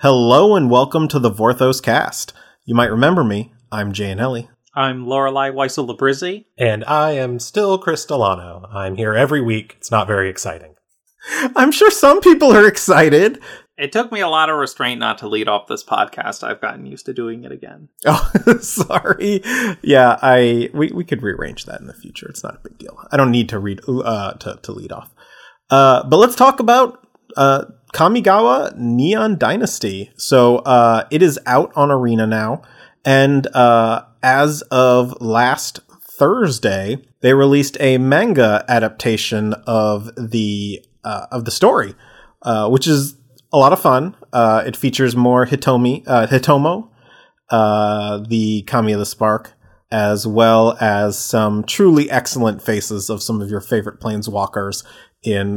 Hello and welcome to the Vorthos cast. You might remember me. I'm Jay Annelli. I'm Loreley Weissel Labrizzi. And I am still Chris Delano. I'm here every week. It's not very exciting. I'm sure some people are excited. It took me a lot of restraint not to lead off this podcast. I've gotten used to doing it again. Oh, sorry. Yeah, I we, we could rearrange that in the future. It's not a big deal. I don't need to read uh to, to lead off. Uh but let's talk about uh Kamigawa Neon Dynasty. So uh, it is out on Arena now, and uh, as of last Thursday, they released a manga adaptation of the uh, of the story, uh, which is a lot of fun. Uh, it features more Hitomi uh, Hitomo, the Kami of the Spark, as well as some truly excellent faces of some of your favorite planeswalkers in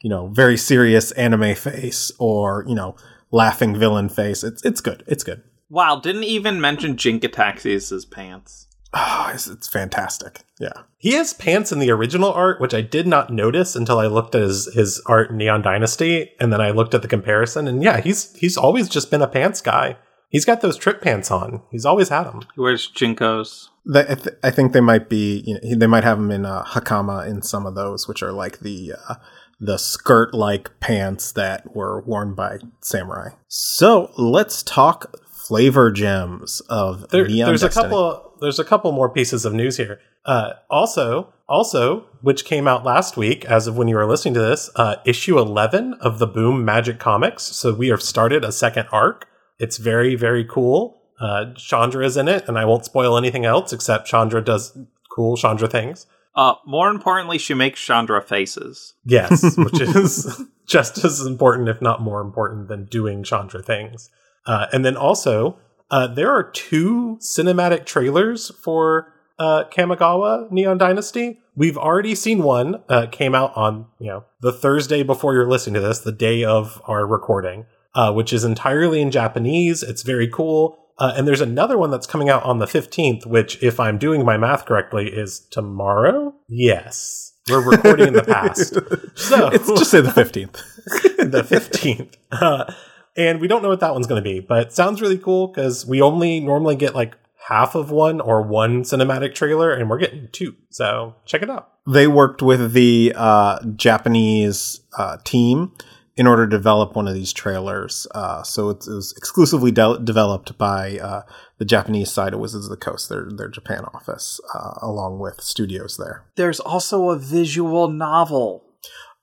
you know, very serious anime face or, you know, laughing villain face. It's it's good. It's good. Wow, didn't even mention Jin-Gitaxias' pants. Oh, it's, it's, fantastic. Yeah. He has pants in the original art, which I did not notice until I looked at his, his art in Neon Dynasty, and then I looked at the comparison, and yeah, he's he's always just been a pants guy. He's got those trip pants on. He's always had them. He wears JNCOs. I, th- I, think they might be, you know, they might have them in uh, Hakama in some of those, which are like the uh, the skirt like pants that were worn by samurai. So let's talk flavor gems of there, Neon There's Destiny. a couple. There's a couple more pieces of news here. Uh, also, also, which came out last week, as of when you were listening to this, uh, issue 11 of the Boom Magic Comics. So we have started a second arc. It's very, very cool. Uh, Chandra is in it, and I won't spoil anything else except Chandra does cool Chandra things. Uh, more importantly, she makes Chandra faces. Yes, which is just as important, if not more important, than doing Chandra things. Uh, and then also, uh, there are two cinematic trailers for uh, Kamigawa Neon Dynasty. We've already seen one. Uh, came out on you know the Thursday before you're listening to this, the day of our recording, uh, which is entirely in Japanese. It's very cool. Uh, and there's another one that's coming out on the 15th, which, if I'm doing my math correctly, is tomorrow. Yes. We're recording in the past. So it's just say the 15th. the 15th. Uh, and we don't know what that one's going to be, but sounds really cool because we only normally get like half of one or one cinematic trailer, and we're getting two. So check it out. They worked with the uh, Japanese uh, team in order to develop one of these trailers. Uh, so it was exclusively de- developed by uh, the Japanese side of Wizards of the Coast, their their Japan office, uh, along with studios there. There's also a visual novel.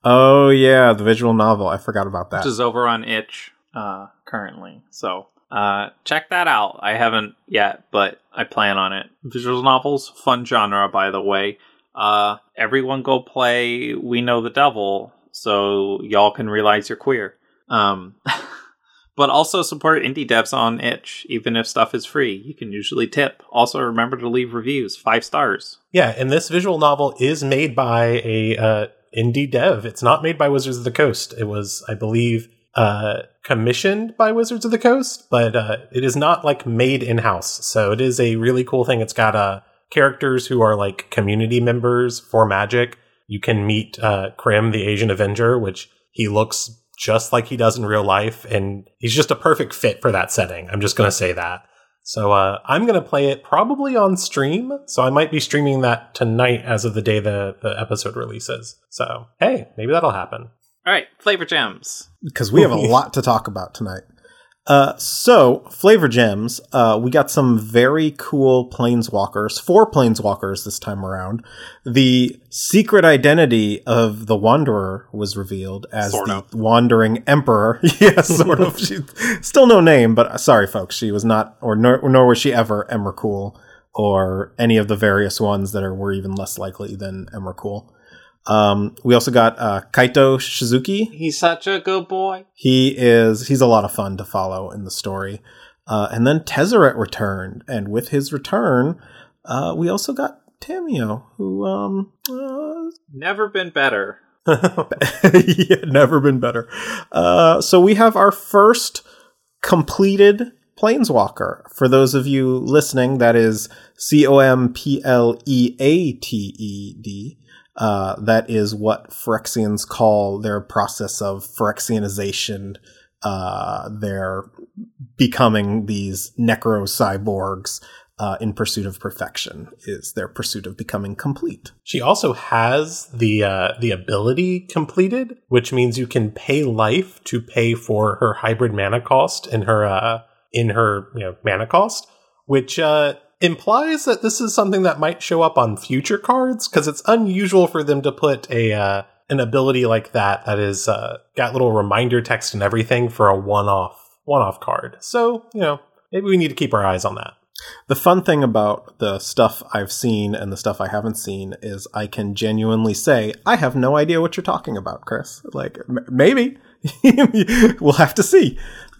Oh yeah, the visual novel. I forgot about that. Which is over on Itch uh, currently. So uh, check that out. I haven't yet, but I plan on it. Visual novels, fun genre, by the way. Uh, everyone go play We Know the Devil so y'all can realize you're queer. Um, but also support indie devs on itch even if stuff is free. You can usually tip. Also remember to leave reviews five stars. Yeah and this visual novel is made by a uh, indie dev. It's not made by wizards of the coast. It was i believe uh, commissioned by wizards of the coast but uh, it is not like made in-house. So it is a really cool thing. It's got uh, characters who are like community members for magic you can meet uh, Krim, the Asian Avenger, which he looks just like he does in real life, and he's just a perfect fit for that setting. I'm just going to say that. So uh, I'm going to play it probably on stream. So I might be streaming that tonight as of the day the, the episode releases. So hey, maybe that'll happen. All right, flavor gems. Because we have a lot to talk about tonight. Uh, so flavor gems, uh, we got some very cool planeswalkers, four planeswalkers this time around. The secret identity of the Wanderer was revealed as sort the of. Wandering Emperor. yes, sort of. She, still no name, but uh, sorry, folks, she was not, or nor, nor was she ever Emrakul or any of the various ones that are were even less likely than Emrakul. Um, we also got uh, Kaito Shizuki. He's such a good boy. He is. He's a lot of fun to follow in the story. Uh, and then Tezzeret returned, and with his return, uh, we also got Tamiyo, who um, uh, never been better. yeah, never been better. Uh, so we have our first compleated planeswalker. For those of you listening, that is C O M P L E A T E D. Uh, that is what Phyrexians call their process of Phyrexianization uh, they're becoming these necro cyborgs uh, in pursuit of perfection is their pursuit of becoming complete. She also has the uh, the ability compleated, which means you can pay life to pay for her hybrid mana cost in her uh, in her you know mana cost, which uh, implies that this is something that might show up on future cards because it's unusual for them to put a uh, an ability like that that is uh, got little reminder text and everything for a one off one off card. So you know maybe we need to keep our eyes on that. The fun thing about the stuff I've seen and the stuff I haven't seen is I can genuinely say I have no idea what you're talking about, Chris. Like m- maybe we'll have to see.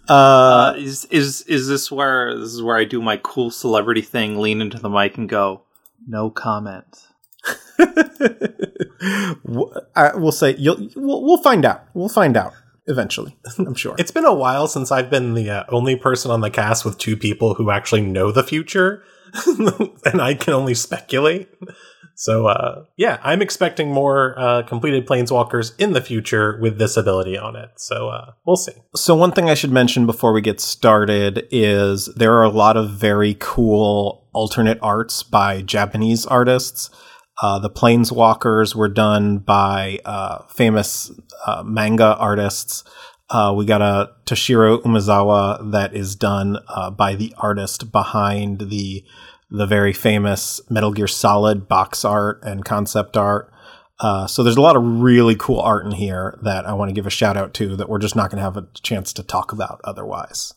Uh, Uh, is is is this where this is where I do my cool celebrity thing, lean into the mic and go, no comment. w- I will say you'll we'll, we'll find out. We'll find out eventually. I'm sure. It's been a while since I've been the uh, only person on the cast with two people who actually know the future, and I can only speculate. So, uh, yeah, I'm expecting more uh, compleated planeswalkers in the future with this ability on it. So, uh, we'll see. So one thing I should mention before we get started is there are a lot of very cool alternate arts by Japanese artists. Uh, the Planeswalkers were done by uh, famous uh, manga artists. We got a Toshiro Umezawa that is done by the artist behind the the very famous Metal Gear Solid box art and concept art. Uh, so there's a lot of really cool art in here that I want to give a shout out to that we're just not going to have a chance to talk about otherwise.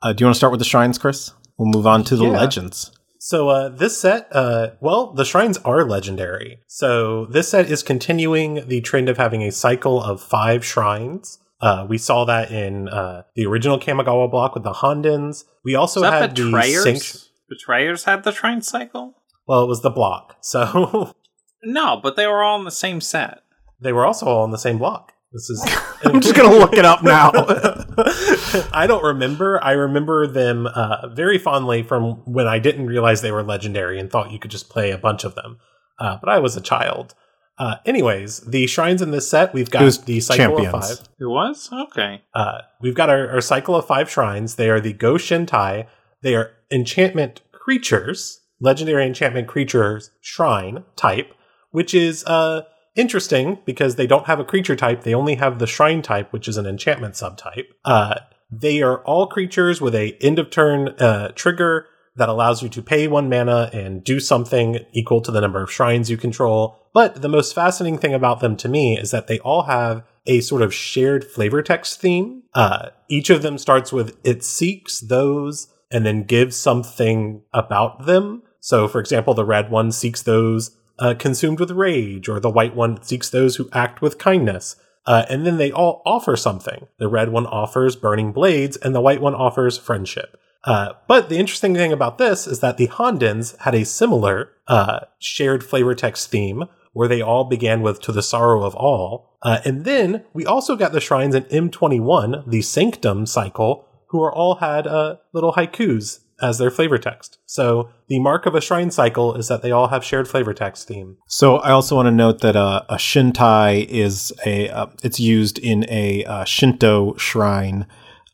Uh, do you want to start with the shrines, Chris? We'll move on to the Yeah. legends. So uh, this set, uh, well, the shrines are legendary. So this set is continuing the trend of having a cycle of five shrines. Uh, we saw that in uh, the original Kamigawa block with the Hondens. We also Is that had the betrayers? sync. Betrayers had the shrine cycle. Well, it was the block, so No, but they were all in the same set. they were also all in the same block. This is. I'm just going to look it up now. I don't remember. I remember them uh, very fondly from when I didn't realize they were legendary and thought you could just play a bunch of them. Uh, but I was a child. Uh, anyways, the shrines in this set, we've got the cycle of five. It was okay. Uh, we've got our, our cycle of five shrines. They are the Go Shintai. They are enchantment creatures, legendary enchantment creatures shrine type, which is uh, interesting because they don't have a creature type. They only have the shrine type, which is an enchantment subtype. Uh, they are all creatures with a end of turn uh, trigger that allows you to pay one mana and do something equal to the number of shrines you control. But the most fascinating thing about them to me is that they all have a sort of shared flavor text theme. Uh, each of them starts with it seeks those and then give something about them. So, for example, the red one seeks those uh, consumed with rage, or the white one seeks those who act with kindness. Uh, and then they all offer something. The red one offers burning blades, and the white one offers friendship. Uh, but the interesting thing about this is that the Hondens had a similar uh, shared flavor text theme where they all began with To the Sorrow of All. Uh, and then we also got the shrines in M21, the Sanctum cycle, who are all had uh, little haikus as their flavor text. So the mark of a shrine cycle is that they all have shared flavor text theme. So I also want to note that uh, a shintai is a uh, it's used in a uh, Shinto shrine,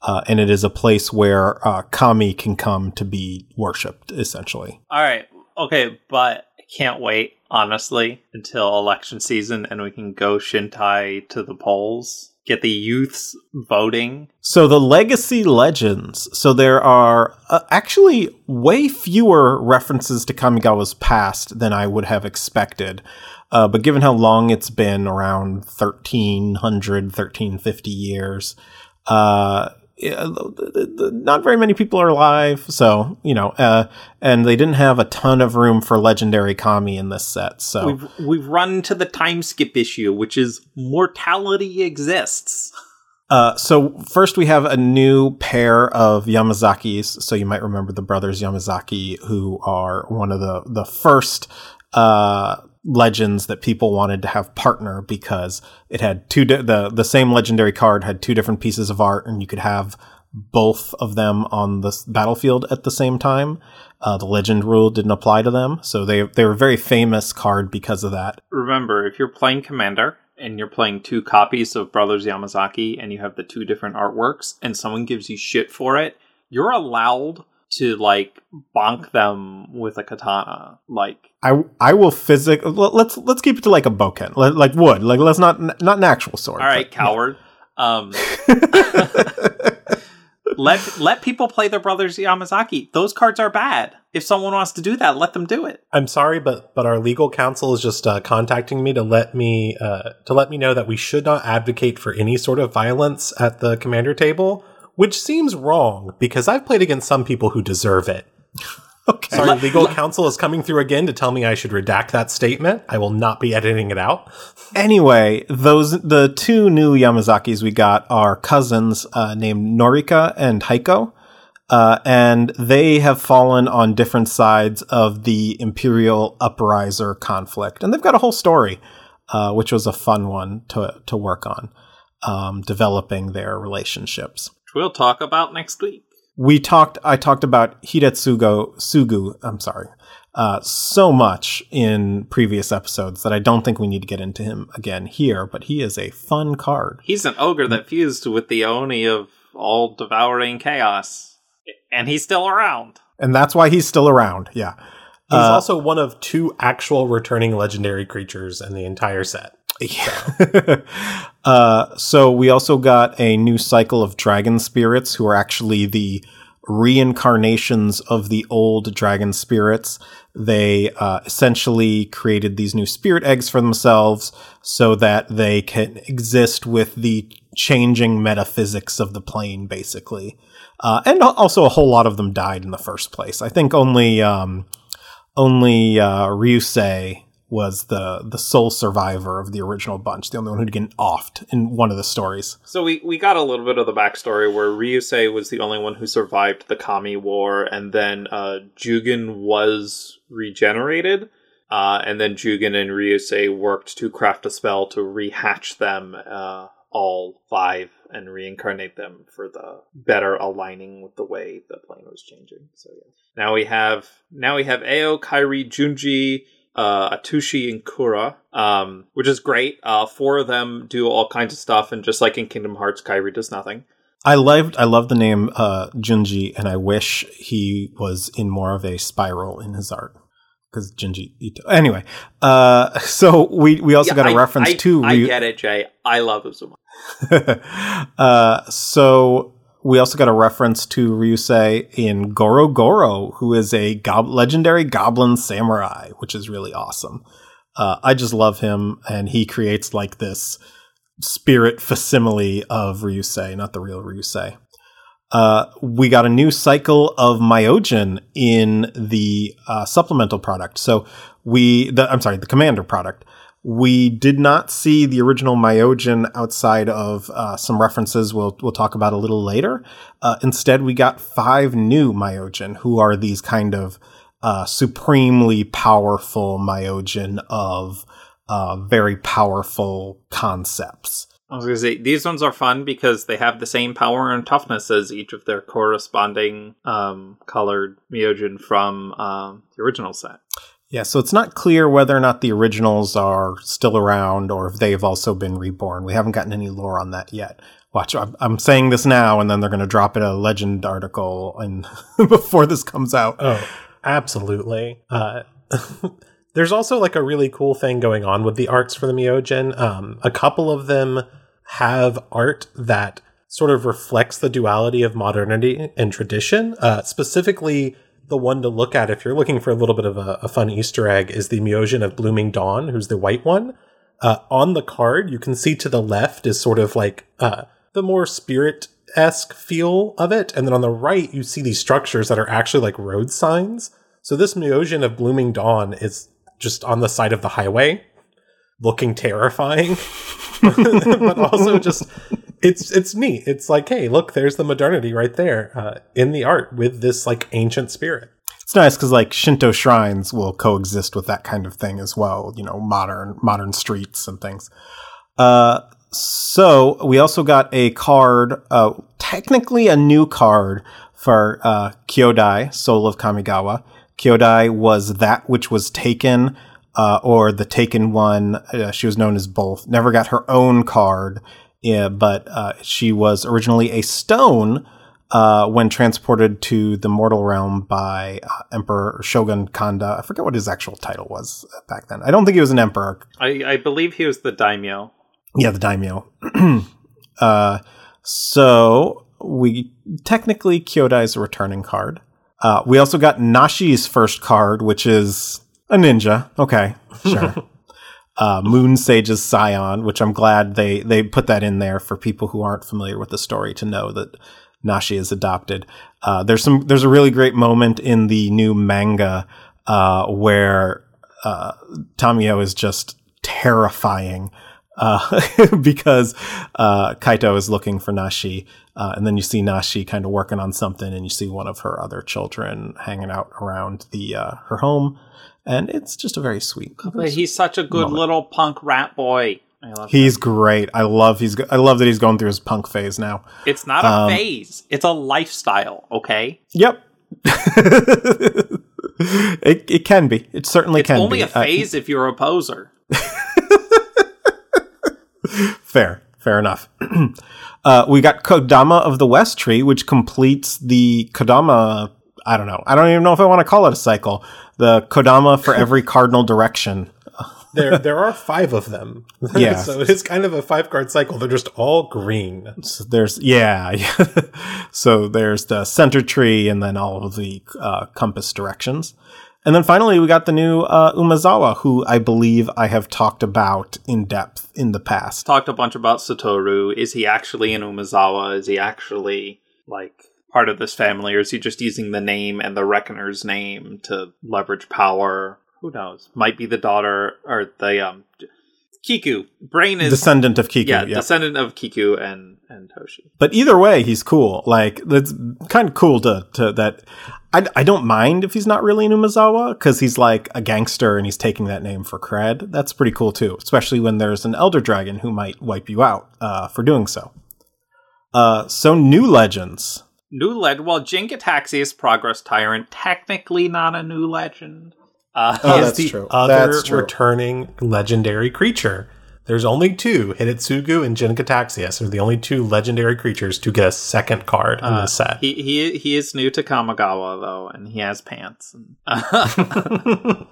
uh, and it is a place where uh, kami can come to be worshipped. Essentially, All right. Okay, but I can't wait, honestly, until election season and we can go Shintai to the polls, get the youths voting. so the legacy legends. So there are uh, actually way fewer references to Kamigawa's past than I would have expected. Uh, but given how long it's been around 1300 1350 years uh yeah, the- the- the- not very many people are alive so you know uh and they didn't have a ton of room for legendary kami in this set so We've we've run to the time skip issue, which is mortality exists. Uh, so first we have a new pair of Yamazakis. So you might remember the brothers Yamazaki, who are one of the the first uh, legends that people wanted to have partner because it had two di- the the same legendary card had two different pieces of art, and you could have both of them on the battlefield at the same time. Uh, the legend rule didn't apply to them, so they they were a very famous card because of that. Remember, if you're playing Commander and you're playing two copies of Brothers Yamazaki and you have the two different artworks and someone gives you shit for it, you're allowed to like bonk them with a katana. Like I I will physic. Let's let's keep it to like a bokken, like wood. Like let's not not an actual sword. All right, coward. Um, let let people play their brothers Yamazaki. Those cards are bad. If someone wants to do that, let them do it. I'm sorry, but but our legal counsel is just uh, contacting me to let me uh, to let me know that we should not advocate for any sort of violence at the commander table, which seems wrong because I've played against some people who deserve it. Okay. Sorry, legal counsel is coming through again to tell me I should redact that statement. I will not be editing it out. Anyway, those the two new Yamazakis we got are cousins uh, named Norika and Heiko, uh, and they have fallen on different sides of the Imperial Uprisor conflict, and they've got a whole story, uh, which was a fun one to to work on, um, developing their relationships. Which we'll talk about next week. We talked i talked about hidetsugu sugu i'm sorry uh, so much in previous episodes that i don't think we need to get into him again here but he is a fun card He's an ogre that fused with the Oni of all devouring chaos, and he's still around. and that's why he's still around yeah He's Uh, also one of two actual returning legendary creatures in the entire set. Yeah. uh, so we also got a new cycle of dragon spirits who are actually the reincarnations of the old dragon spirits. They uh, essentially created these new spirit eggs for themselves so that they can exist with the changing metaphysics of the plane, basically. Uh, and also, a whole lot of them died in the first place. I think only um, only uh, Ryusei was the the sole survivor of the original bunch, the only one who'd get offed in one of the stories. So we, we got a little bit of the backstory where Ryusei was the only one who survived the Kami War, and then uh, Jugen was regenerated, uh, and then Jugen and Ryusei worked to craft a spell to rehatch them uh, all five and reincarnate them for the better aligning with the way the plane was changing. So yeah. Now we have now we have Ao, Kairi, Junji, uh, Atushi and Kura, um, which is great. Uh, four of them do all kinds of stuff, and just like in Kingdom Hearts, Kairi does nothing. I loved I love the name uh, Junji, and I wish he was in more of a spiral in his art because Junji Ito. Anyway, uh, so we we also Yeah, got a I- reference I, to I Ryu- get it, Jay. I love Uzuma. uh, so we also got a reference to Ryusei in Goro Goro, who is a legendary goblin samurai, which is really awesome. Uh, I just love him, and he creates like this spirit facsimile of Ryusei, not the real Ryusei. Uh, we got a new cycle of myojin in the uh, supplemental product. So we, the, I'm sorry, the commander product. We did not see the original Myojin outside of uh, some references we'll we'll talk about a little later. Uh, instead, we got five new Myojin, who are these kind of uh, supremely powerful Myojin of uh, very powerful concepts. I was gonna say these ones are fun because they have the same power and toughness as each of their corresponding um, colored Myojin from um, the original set. Yeah, so it's not clear whether or not the originals are still around or if they've also been reborn. We haven't gotten any lore on that yet. Watch, I'm, saying this now, and then they're going to drop it a legend article and before this comes out. Oh, absolutely. Uh, there's also like a really cool thing going on with the arts for the Myojin. Um, a couple of them have art that sort of reflects the duality of modernity and tradition. Uh, specifically, the one to look at if you're looking for a little bit of a, a fun Easter egg is the Myojin of Blooming Dawn, who's the white one. Uh, on the card, you can see to the left is sort of like uh, the more spirit esque feel of it, and then on the right, you see these structures that are actually like road signs. So this Myojin of Blooming Dawn is just on the side of the highway, looking terrifying, but also just it's it's neat. It's like, hey, look, there's the modernity right there uh, in the art with this like ancient spirit. It's nice because like Shinto shrines will coexist with that kind of thing as well. You know, modern modern streets and things. Uh, so we also got a card, uh, technically a new card for uh, Kyodai, Soul of Kamigawa. Kyodai was that which was taken uh, or the Taken one. Uh, she was known as both. Never got her own card, yeah, but uh, she was originally a stone uh, when transported to the mortal realm by uh, Emperor Shogun Kanda. I forget what his actual title was back then. I don't think he was an emperor. I, I believe he was the daimyo. Yeah, the daimyo. uh, so we technically Kyodai is a returning card. Uh, we also got Nashi's first card, which is a ninja. Okay, sure. uh, Moon Sage's Scion, which I'm glad they they put that in there for people who aren't familiar with the story to know that Nashi is adopted. Uh, there's some there's a really great moment in the new manga uh, where uh, Tamiyo is just terrifying uh, because uh, Kaito is looking for Nashi, uh, and then you see Nashi kind of working on something, and you see one of her other children hanging out around the uh, her home, and it's just a very sweet. But he's such a good moment. little punk rat boy. I love He's great. I love he's. I love that he's going through his punk phase now. It's not a um, phase. It's a lifestyle. Okay. Yep. it it can be. It certainly It's can only be. a phase if you're a poser. Fair, fair enough. uh, we got Kodama of the West Tree, which completes the Kodama. I don't know. I don't even know if I want to call it a cycle. The Kodama for every cardinal direction. There, there are five of them. Yeah. so it is kind of a five card cycle. They're just all green. So there's yeah, yeah. so there's the center tree, and then all of the uh, compass directions. And then finally, we got the new uh, Umezawa, who I believe I have talked about in depth in the past. Talked a bunch about Satoru. Is he actually an Umezawa? Is he actually like part of this family, or is he just using the name and the Reckoner's name to leverage power? Who knows? Might be the daughter or the um Kiku. Brain is Descendant of Kiku. yeah, yep. descendant of Kiku and and Toshi. but either way, he's cool. Like that's kind of cool to to that. I, I don't mind if he's not really an Umezawa because he's like a gangster and he's taking that name for cred. That's pretty cool too, especially when there's an elder dragon who might wipe you out uh, for doing so. Uh, so new legends. New legend. Well, Jin-Gitaxias Progress Tyrant, technically not a new legend. Uh, Oh, is that's the true. other That's true. returning legendary creature. There's only two. Hidetsugu and Jin-Gitaxias are the only two legendary creatures to get a second card in Uh, this set. He he he is new to Kamigawa though, and he has pants. uh,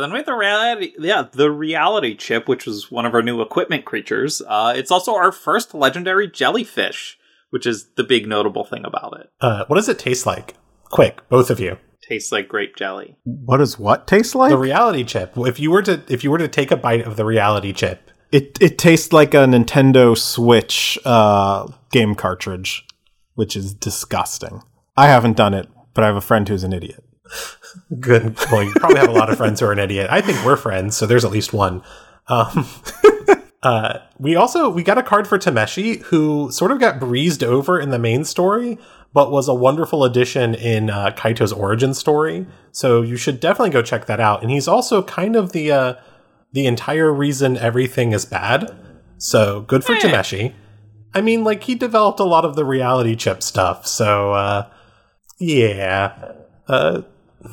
then we have the reality, yeah, the reality chip, which was one of our new equipment creatures. Uh, it's also our first legendary jellyfish, which is the big notable thing about it. Uh, what does it taste like? Quick, both of you. Tastes like grape jelly. What does what taste like? The reality chip. If you were to if you were to take a bite of the reality chip, It it tastes like a Nintendo Switch uh, game cartridge, which is disgusting. I haven't done it, but I have a friend who's an idiot. good. Well, you probably have a lot of friends who are an idiot. I think we're friends, so there's at least one. Um, uh, we also we got a card for Tameshi, who sort of got breezed over in the main story, but was a wonderful addition in uh, Kaito's origin story. So you should definitely go check that out. And he's also kind of the uh, the entire reason everything is bad. So good for Eh. Tameshi. I mean, like he developed a lot of the reality chip stuff. So uh, yeah, uh,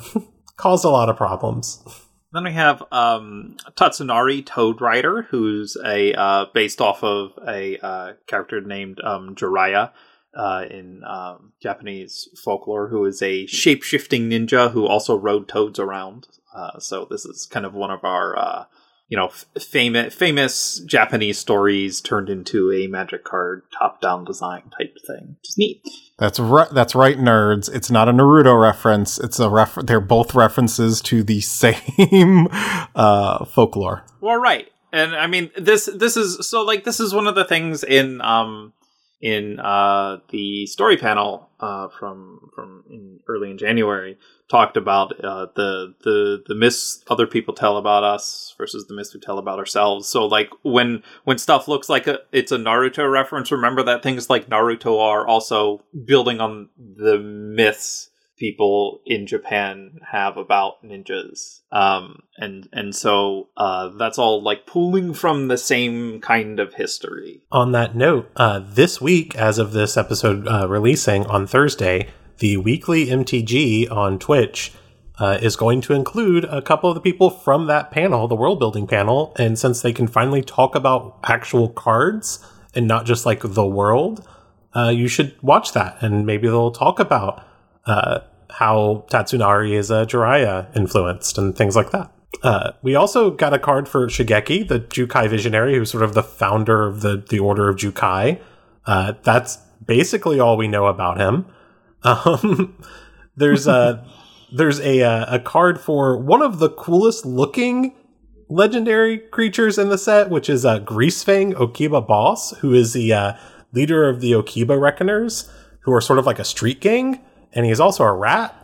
caused a lot of problems. Then we have um, Tatsunari Toad Rider, who's a uh, based off of a uh, character named um, Jiraiya uh, in um, Japanese folklore, who is a shape shifting ninja who also rode toads around. Uh, so this is kind of one of our uh, you know f- famous famous Japanese stories turned into a magic card top down design type thing. Just neat. That's right. That's right, nerds. It's not a Naruto reference. It's a ref. They're both references to the same uh, folklore. Well, right, and I mean this. This is so like this is one of the things in um in uh the story panel uh from from in early in January talked about uh the the the myths other people tell about us versus the myths we tell about ourselves. So like when when stuff looks like a, it's a Naruto reference, remember that things like Naruto are also building on the myths people in Japan have about ninjas. Um, and and so uh, that's all like pulling from the same kind of history. On that note, uh, this week, as of this episode uh, releasing on Thursday, the weekly MTG on Twitch uh, is going to include a couple of the people from that panel, the world building panel. And since they can finally talk about actual cards and not just like the world, uh, you should watch that. And maybe they'll talk about uh, how Tatsunari is a Jiraiya influenced and things like that. Uh, we also got a card for Shigeki, the Jukai visionary, who's sort of the founder of the, the Order of Jukai. Uh, that's basically all we know about him. Um, there's a there's a uh, a card for one of the coolest looking legendary creatures in the set, which is a uh, Greasefang Okiba Boss, who is the uh, leader of the Okiba Reckoners, who are sort of like a street gang, and he's also a rat.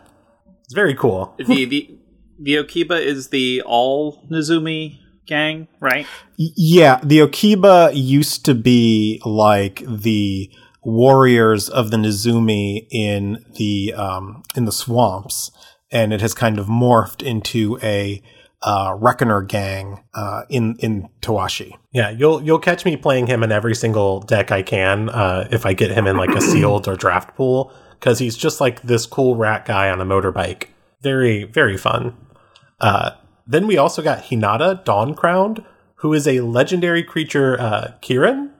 It's very cool. the the the Okiba is the all Nezumi gang, right? Yeah, the Okiba used to be like the warriors of the Nezumi in the um, in the swamps, and it has kind of morphed into a uh, reckoner gang uh, in in Towashi. Yeah, you'll you'll catch me playing him in every single deck I can uh, if I get him in like a sealed or draft pool because he's just like this cool rat guy on a motorbike. Very very fun. Uh, then we also got Hinata Dawn Crowned, who is a legendary creature, uh, Kirin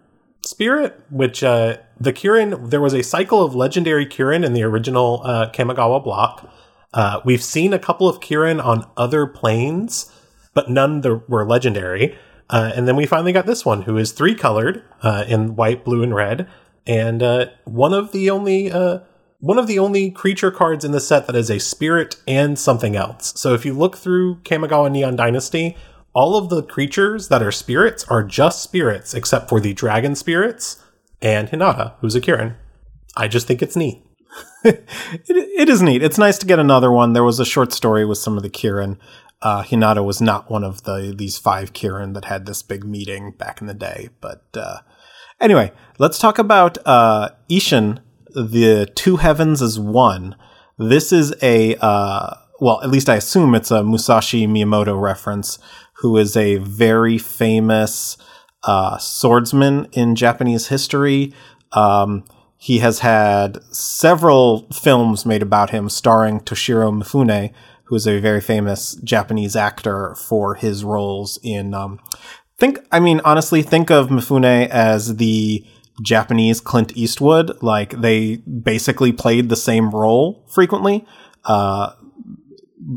spirit. Which uh, the Kirin there was a cycle of legendary Kirin in the original uh, Kamigawa block. Uh, we've seen a couple of Kirin on other planes, but none that were legendary. Uh, and then we finally got this one, who is three colored uh, in white, blue, and red, and uh, one of the only one of the only creature cards in the set that is a spirit and something else. So if you look through Kamigawa Neon Dynasty, all of the creatures that are spirits are just spirits, except for the dragon spirits and Hinata, who's a Kirin. I just think it's neat. it, it is neat. It's nice to get another one. There was a short story with some of the Kirin. Uh, Hinata was not one of the these five Kirin that had this big meeting back in the day. But uh, anyway, let's talk about uh, Isshin, the two heavens is one. This is a uh, well, at least I assume it's a Musashi Miyamoto reference, who is a very famous uh, swordsman in Japanese history. Um, he has had several films made about him, starring Toshiro Mifune, who is a very famous Japanese actor for his roles in. Um, think, I mean, honestly, think of Mifune as the Japanese Clint Eastwood. Like they basically played the same role frequently. Uh,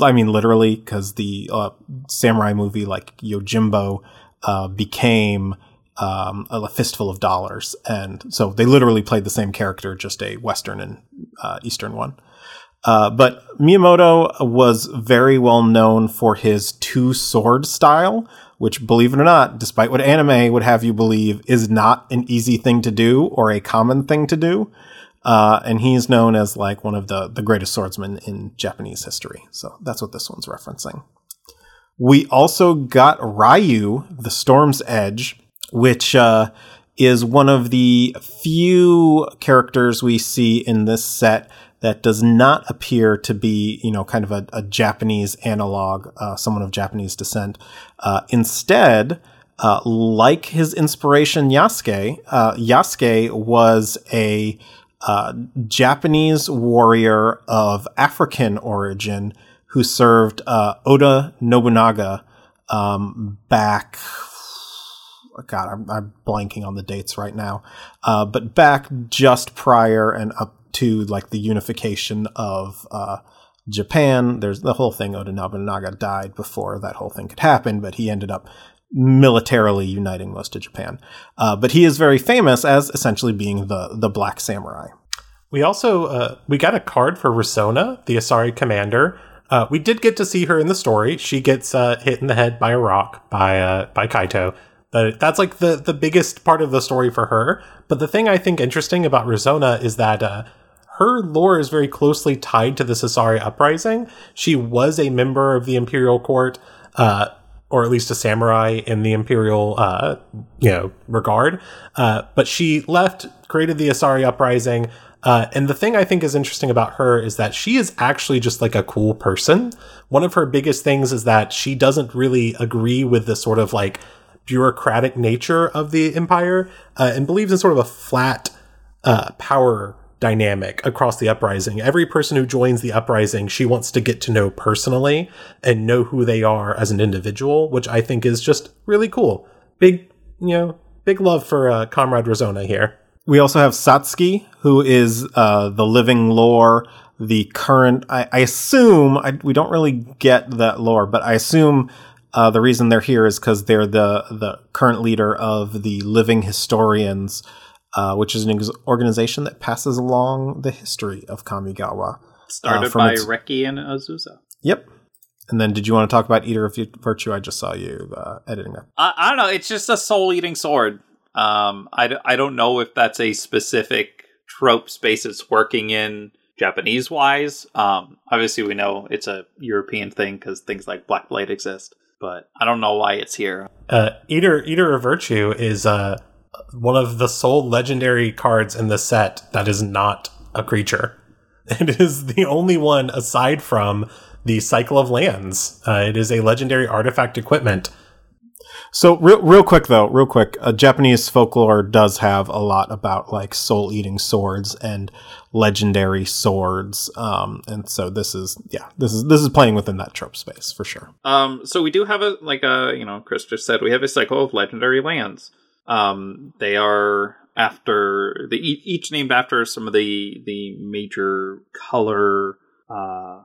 I mean, literally, because the uh, samurai movie like Yojimbo uh, became um, a fistful of dollars, and so they literally played the same character, just a Western and uh, Eastern one. Uh, but Miyamoto was very well known for his two sword style, which, believe it or not, despite what anime would have you believe, is not an easy thing to do or a common thing to do. Uh, and he's known as like one of the, the greatest swordsmen in Japanese history. So that's what this one's referencing. We also got Raiyuu, the Storm's Edge, which uh, is one of the few characters we see in this set that does not appear to be, you know, kind of a, a Japanese analog, uh, someone of Japanese descent. Uh, instead, uh, like his inspiration Yasuke, uh, Yasuke was a uh, Japanese warrior of African origin who served uh, Oda Nobunaga um, back God, I'm, I'm, blanking on the dates right now, uh, but back just prior and up to like the unification of uh, Japan. There's the whole thing. Oda Nobunaga died before that whole thing could happen, but he ended up militarily uniting most of Japan. Uh, but he is very famous as essentially being the the Black Samurai. We also uh, we got a card for Risona, the Asari commander. Uh, we did get to see her in the story. She gets uh, hit in the head by a rock by uh, by Kaito. But that's like the the biggest part of the story for her. But the thing I think interesting about Risona is that uh, her lore is very closely tied to the Sasari uprising. She was a member of the imperial court, uh, or at least a samurai in the imperial, uh, you know, regard. Uh, but she left, created the Asari uprising. Uh, and the thing I think is interesting about her is that she is actually just like a cool person. One of her biggest things is that she doesn't really agree with the sort of like bureaucratic nature of the empire uh, and believes in sort of a flat uh, power dynamic across the uprising. Every person who joins the uprising, she wants to get to know personally and know who they are as an individual, which I think is just really cool. Big, you know, big love for uh, Comrade Risona here. We also have Satsuki, who is uh, the living lore, the current. I, I assume I, we don't really get that lore, but I assume uh, the reason they're here is because they're the the current leader of the Living Historians, uh, which is an ex- organization that passes along the history of Kamigawa. Started from by its- Reki and Azusa. Yep. And then, did you want to talk about Eater of Virtue? I just saw you uh, editing that. I, I don't know. It's just a soul eating sword. Um, I, d- I don't know if that's a specific trope space it's working in Japanese wise. Um, obviously, we know it's a European thing because things like Black Blade exist, but I don't know why it's here. Uh, Eater Eater of Virtue is uh, one of the sole legendary cards in the set that is not a creature. It is the only one aside from the Cycle of Lands. Uh, it is a legendary artifact equipment. So real, real quick though, real quick, uh, Japanese folklore does have a lot about like soul-eating swords and legendary swords, um, and so this is yeah, this is this is playing within that trope space for sure. Um, so we do have a like a you know Chris just said we have a cycle of legendary lands. Um, they are after the each named after some of the the major color. Uh,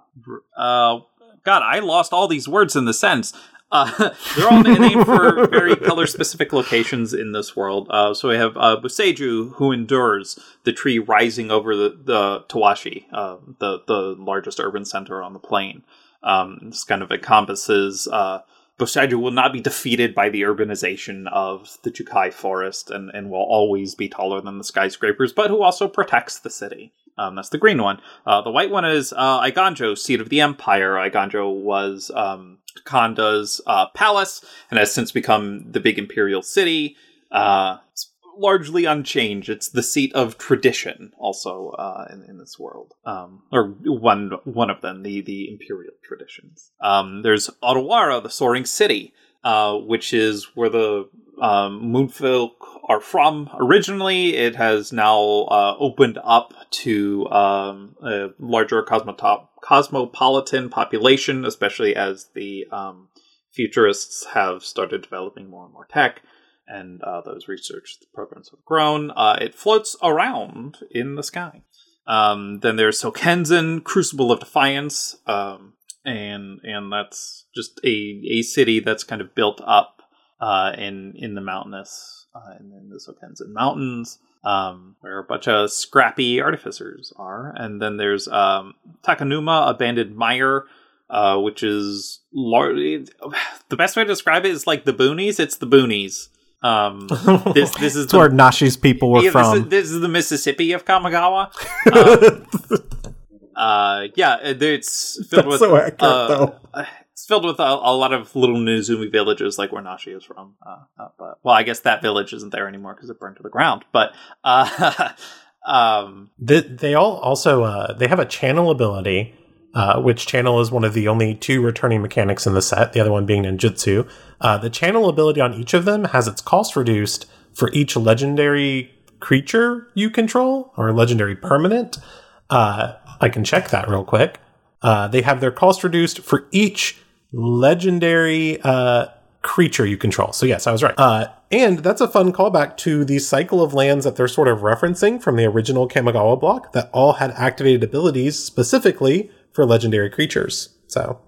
uh, God, I lost all these words in the sense. Uh, they're all named for very color specific locations in this world. Uh, so we have uh, Boseiju, who endures the tree rising over the, the Towashi, uh, the, the largest urban center on the plain. Um, this kind of encompasses uh, will not be defeated by the urbanization of the Jukai forest and, and will always be taller than the skyscrapers, but who also protects the city. Um, that's the green one. Uh, the white one is uh, Eiganjo, seat of the empire. Eiganjo was um, Kanda's uh, palace and has since become the big imperial city. Uh, it's largely unchanged. It's the seat of tradition, also uh, in, in this world, um, or one one of them, the the imperial traditions. Um, there's Otawara, the soaring city, uh, which is where the um, Moonfolk are from. Originally, it has now uh, opened up to um, a larger cosmotop- cosmopolitan population, especially as the um, futurists have started developing more and more tech and uh, those research programs have grown. Uh, it floats around in the sky. Um, then there's Sokenzen, Crucible of Defiance, um, and and that's just a, a city that's kind of built up uh, in in the mountainous uh, in, in the Sokenzen Mountains. Um, where a bunch of scrappy artificers are, and then there's um, Takenuma, Abandoned Mire, uh, which is largely the best way to describe it is like the boonies. It's the boonies. Um, this this is It's where Nashi's people were yeah, from. This is, this is the Mississippi of Kamigawa. Uh, uh, yeah, it's filled That's with so accurate, uh, though. It's filled with a, a lot of little Nezumi villages, like where Nashi is from. Uh, uh, but well, I guess that village isn't there anymore because it burned to the ground. But uh, um, The, they all also uh, they have a channel ability, uh, which channel is one of the only two returning mechanics in the set. The other one being ninjutsu. Uh, the channel ability on each of them has its cost reduced for each legendary creature you control or legendary permanent. Uh, I can check that real quick. Uh, they have their cost reduced for each legendary uh, creature you control. So yes, I was right. And that's a fun callback to the cycle of lands that they're sort of referencing from the original Kamigawa block that all had activated abilities specifically for legendary creatures. So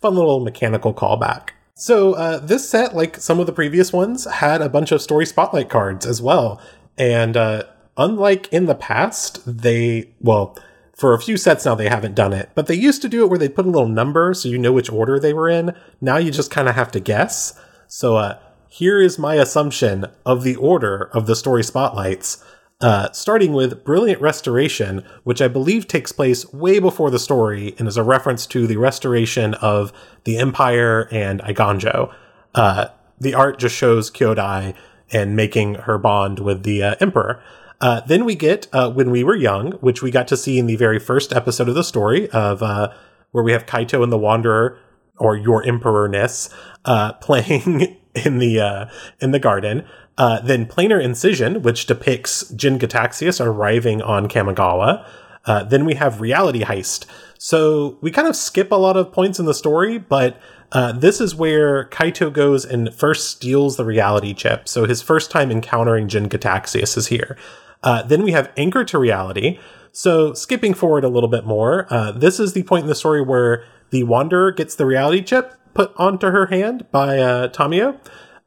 fun little mechanical callback. So uh, this set, like some of the previous ones, had a bunch of story spotlight cards as well. And uh, unlike in the past, they well for a few sets now they haven't done it, but they used to do it where they put a little number so you know which order they were in. Now you just kind of have to guess. So uh, here is my assumption of the order of the story spotlights. Uh, starting with Brilliant Restoration, which I believe takes place way before the story and is a reference to the restoration of the Empire and Eiganjo. Uh, the art just shows Kyodai and making her bond with the uh, Emperor. Uh, then we get uh, When We Were Young, which we got to see in the very first episode of the story of uh, where we have Kaito and the Wanderer, or Your Emperorness, uh, playing in the uh, in the garden. Uh, then planar incision, which depicts Jin-Gitaxias arriving on Kamigawa. Uh, then we have reality heist. So we kind of skip a lot of points in the story, but uh, this is where Kaito goes and first steals the reality chip. So his first time encountering Jin-Gitaxias is here. Uh, then we have Anchor to Reality. So skipping forward a little bit more, uh, this is the point in the story where the Wanderer gets the reality chip put onto her hand by uh, Tamiyo.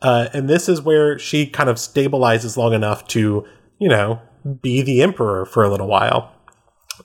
Uh, and this is where she kind of stabilizes long enough to, you know, be the emperor for a little while.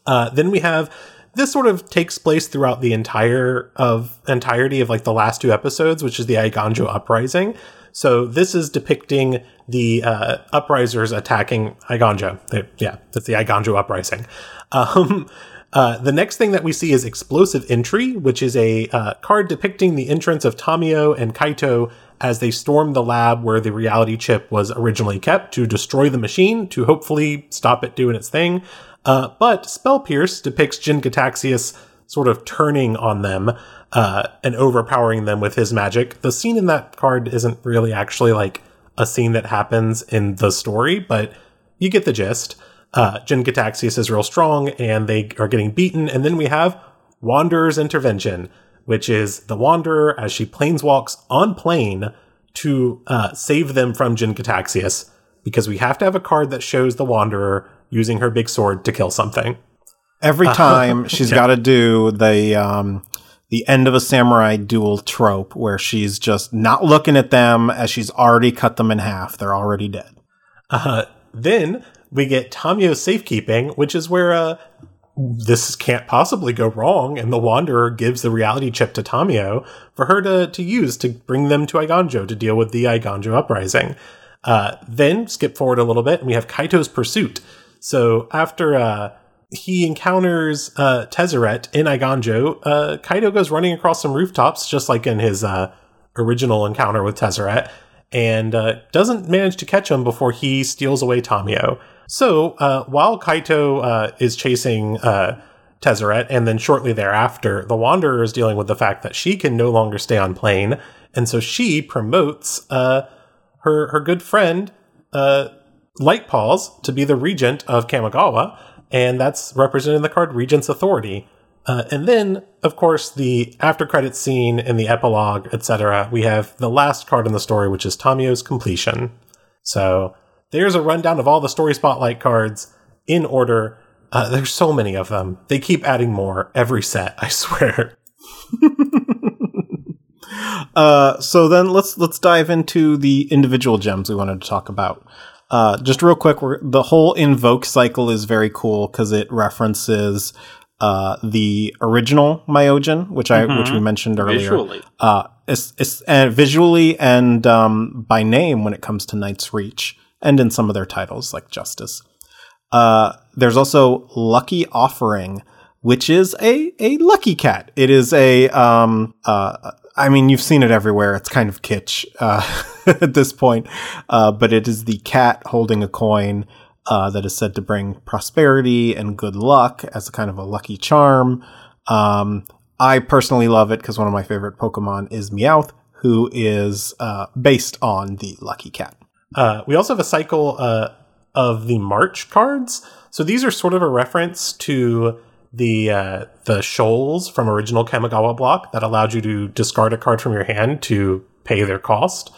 Uh, then we have this sort of takes place throughout the entire of entirety of like the last two episodes, which is the Eiganjo uprising. So this is depicting the uh, uprisers attacking Eiganjo. yeah, that's the Eiganjo uprising. Um, uh, the next thing that we see is Explosive Entry, which is a uh, card depicting the entrance of Tamiyo and Kaito as they storm the lab where the reality chip was originally kept to destroy the machine to hopefully stop it doing its thing. Uh, but Spell Pierce depicts Jin-Gitaxias sort of turning on them uh, and overpowering them with his magic. The scene in that card isn't really actually like a scene that happens in the story, but you get the gist. Uh, Jin-Gitaxias is real strong and they are getting beaten. And then we have Wanderer's Intervention, which is the Wanderer as she planeswalks on plane to uh, save them from Jin-Gitaxias because we have to have a card that shows the Wanderer using her big sword to kill something. Every time she's yeah. got to do the um, the end of a samurai duel trope where she's just not looking at them as she's already cut them in half. They're already dead. Uh, then we get Tamiyo safekeeping, which is where uh, this can't possibly go wrong, and the Wanderer gives the reality chip to Tamiyo for her to, to use to bring them to Eiganjo to deal with the Eiganjo uprising. Uh, then skip forward a little bit, and we have Kaito's pursuit. So after uh, he encounters uh, Tezzeret in Eiganjo, uh, Kaito goes running across some rooftops, just like in his uh, original encounter with Tezzeret, and uh, doesn't manage to catch him before he steals away Tamiyo. So uh, while Kaito uh, is chasing uh, Tezzeret, and then shortly thereafter, the Wanderer is dealing with the fact that she can no longer stay on plane, and so she promotes uh, her her good friend uh, Lightpaws to be the regent of Kamigawa, and that's represented in the card Regent's Authority. Uh, and then, of course, the after credit scene and the epilogue, etc. We have the last card in the story, which is Tamiyo's compleation. So there's a rundown of all the story spotlight cards in order. Uh, there's so many of them. They keep adding more every set. I swear. uh, so then let's let's dive into the individual gems we wanted to talk about. Uh, just real quick, the whole invoke cycle is very cool because it references uh, the original myojin, which I mm-hmm. which we mm-hmm. mentioned earlier. Visually, uh, it's, it's, uh, visually and um, by name when it comes to Night's Reach and in some of their titles like Justice. Uh, there's also Lucky Offering, which is a a lucky cat. It is a um uh I mean you've seen it everywhere. It's kind of kitsch uh, at this point, uh, but it is the cat holding a coin uh, that is said to bring prosperity and good luck as a kind of a lucky charm. Um, I personally love it because one of my favorite Pokemon is Meowth, who is uh, based on the lucky cat. Uh, we also have a cycle uh, of the March cards. So these are sort of a reference to the uh, the shoals from original Kamigawa block that allowed you to discard a card from your hand to pay their cost.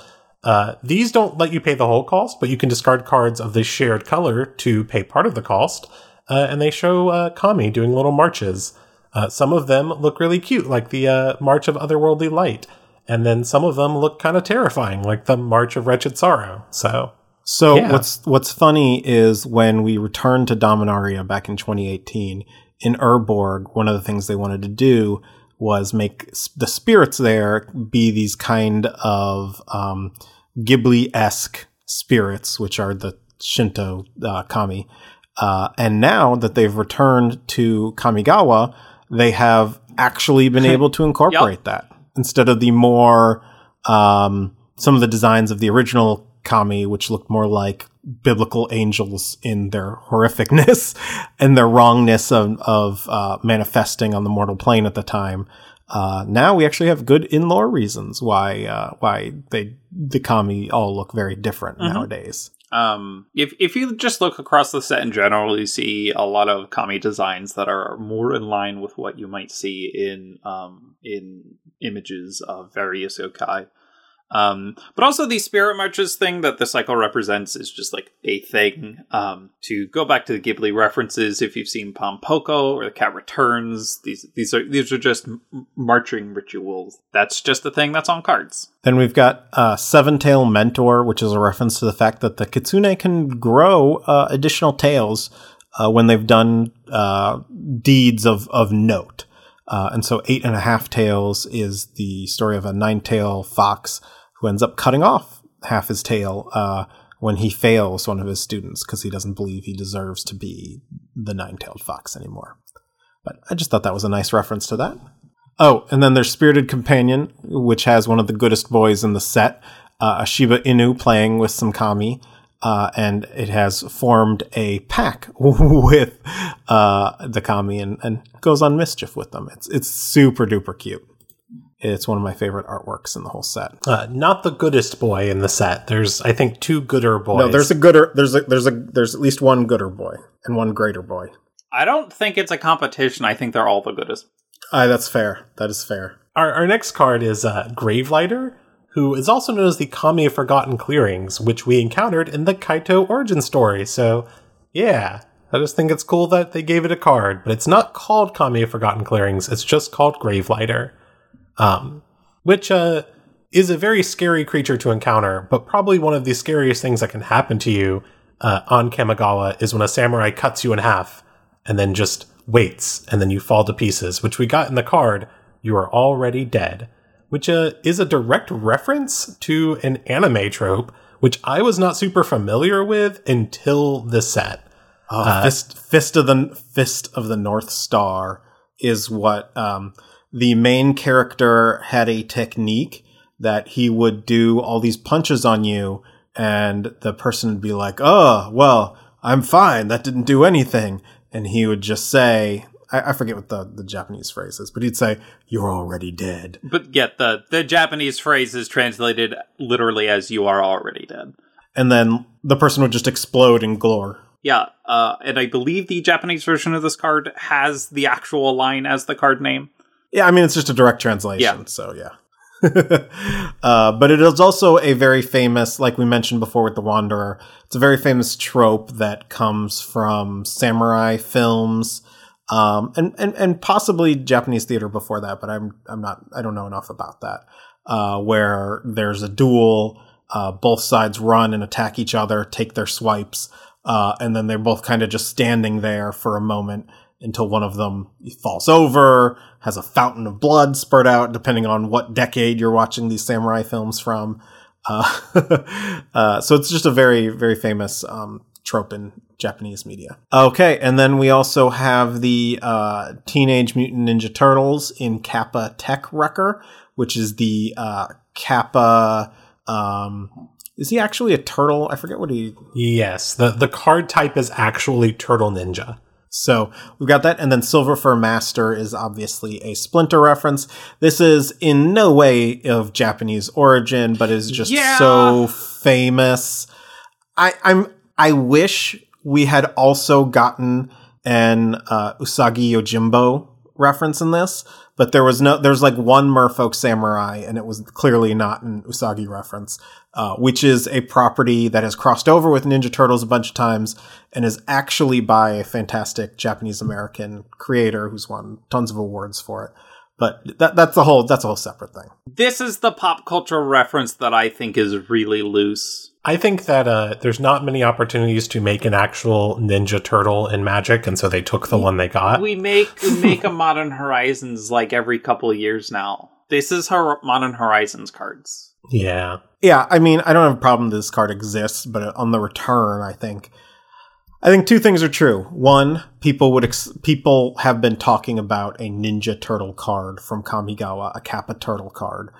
Uh, these don't let you pay the whole cost, but you can discard cards of the shared color to pay part of the cost. Uh, and they show uh, Kami doing little marches. Uh, some of them look really cute, like the uh, March of Otherworldly Light and then some of them look kind of terrifying, like the March of Wretched Sorrow. So, so yeah. what's what's funny is when we returned to Dominaria back in 2018 in Urborg, one of the things they wanted to do was make the spirits there be these kind of um, Ghibli esque spirits, which are the Shinto uh, kami. Uh, and now that they've returned to Kamigawa, they have actually been able to incorporate yep. that instead of the more um, some of the designs of the original Kami, which looked more like biblical angels in their horrificness and their wrongness of, of uh, manifesting on the mortal plane at the time. uh, now we actually have good in lore reasons why uh, why they the kami all look very different Mhm. nowadays. Um, if if you just look across the set in general, you see a lot of kami designs that are more in line with what you might see in um in images of various yokai. Um, but also the spirit marches thing that the cycle represents is just like a thing. Um, to go back to the Ghibli references, if you've seen Pompoko or The Cat Returns, these these are these are just marching rituals. That's just a thing that's on cards. Then we've got uh, Seven Tail Mentor, which is a reference to the fact that the kitsune can grow uh, additional tails uh, when they've done uh, deeds of, of note. Uh, and so, Eight and a Half Tails is the story of a nine tail fox who ends up cutting off half his tail uh, when he fails one of his students because he doesn't believe he deserves to be the nine tailed fox anymore. But I just thought that was a nice reference to that. Oh, and then there's Spirited Companion, which has one of the goodest boys in the set, uh, a Shiba Inu playing with some kami, uh, and it has formed a pack with uh, the kami and, and goes on mischief with them. It's it's super duper cute. It's one of my favorite artworks in the whole set. Uh, not the goodest boy in the set. There's, I think, two gooder boys. No, there's a gooder. There's a there's a there's at least one gooder boy and one greater boy. I don't think it's a competition. I think they're all the goodest. Aye, that's fair. That is fair. Our, our next card is uh, Gravelighter, who is also known as the Kami of Forgotten Clearings, which we encountered in the Kaito origin story. So, yeah, I just think it's cool that they gave it a card, but it's not called Kami of Forgotten Clearings. It's just called Gravelighter, um, which uh, is a very scary creature to encounter. But probably one of the scariest things that can happen to you uh, on Kamigawa is when a samurai cuts you in half and then just waits, and then you fall to pieces, which we got in the card. You are already dead, which uh, is a direct reference to an anime trope, which I was not super familiar with until this set. Oh, fist, fist of the fist of the North Star is what um, the main character had a technique that he would do all these punches on you, and the person would be like, "Oh, well, I'm fine. That didn't do anything," and he would just say. I I forget what the, the Japanese phrase is, but he'd say, You're already dead. But yet the the Japanese phrase is translated literally as "you are already dead." And then the person would just explode in glory. Yeah, uh, and I believe the Japanese version of this card has the actual line as the card name. Yeah, I mean it's just a direct translation, Yeah. so yeah. uh, but it is also a very famous, like we mentioned before with the Wanderer, it's a very famous trope that comes from samurai films, um, and, and and possibly Japanese theater before that. But I'm I'm not I don't know enough about that. Uh, where there's a duel, uh, both sides run and attack each other, take their swipes, uh, and then they're both kind of just standing there for a moment until one of them falls over, has a fountain of blood spurt out, depending on what decade you're watching these samurai films from. Uh, uh, so it's just a very, very famous um, trope in Japanese media. Okay, and then we also have the uh, Teenage Mutant Ninja Turtles in Kappa Tech Wrecker, which is the uh, Kappa. Um, is he actually a turtle? I forget what he Yes, the, the card type is actually Turtle Ninja. So we've got that, and then Silver Fur Master is obviously a Splinter reference. This is in no way of Japanese origin, but is just Yeah. so famous. I, I'm I wish we had also gotten an uh, Usagi Yojimbo reference in this, but there was no. There's like one Merfolk Samurai, and it was clearly not an Usagi reference, uh, which is a property that has crossed over with Ninja Turtles a bunch of times, and is actually by a fantastic Japanese American creator who's won tons of awards for it. But that that's a whole that's a whole separate thing. This is the pop culture reference that I think is really loose. I think that uh, there's not many opportunities to make an actual Ninja Turtle in Magic, and so they took the one they got. We make we make a Modern Horizons like every couple of years now. This is her Modern Horizons cards. yeah. Yeah, I mean, I don't have a problem that this card exists, but on the return, I think, I think two things are true. One, people would ex- people have been talking about a Ninja Turtle card from Kamigawa, a Kappa Turtle card,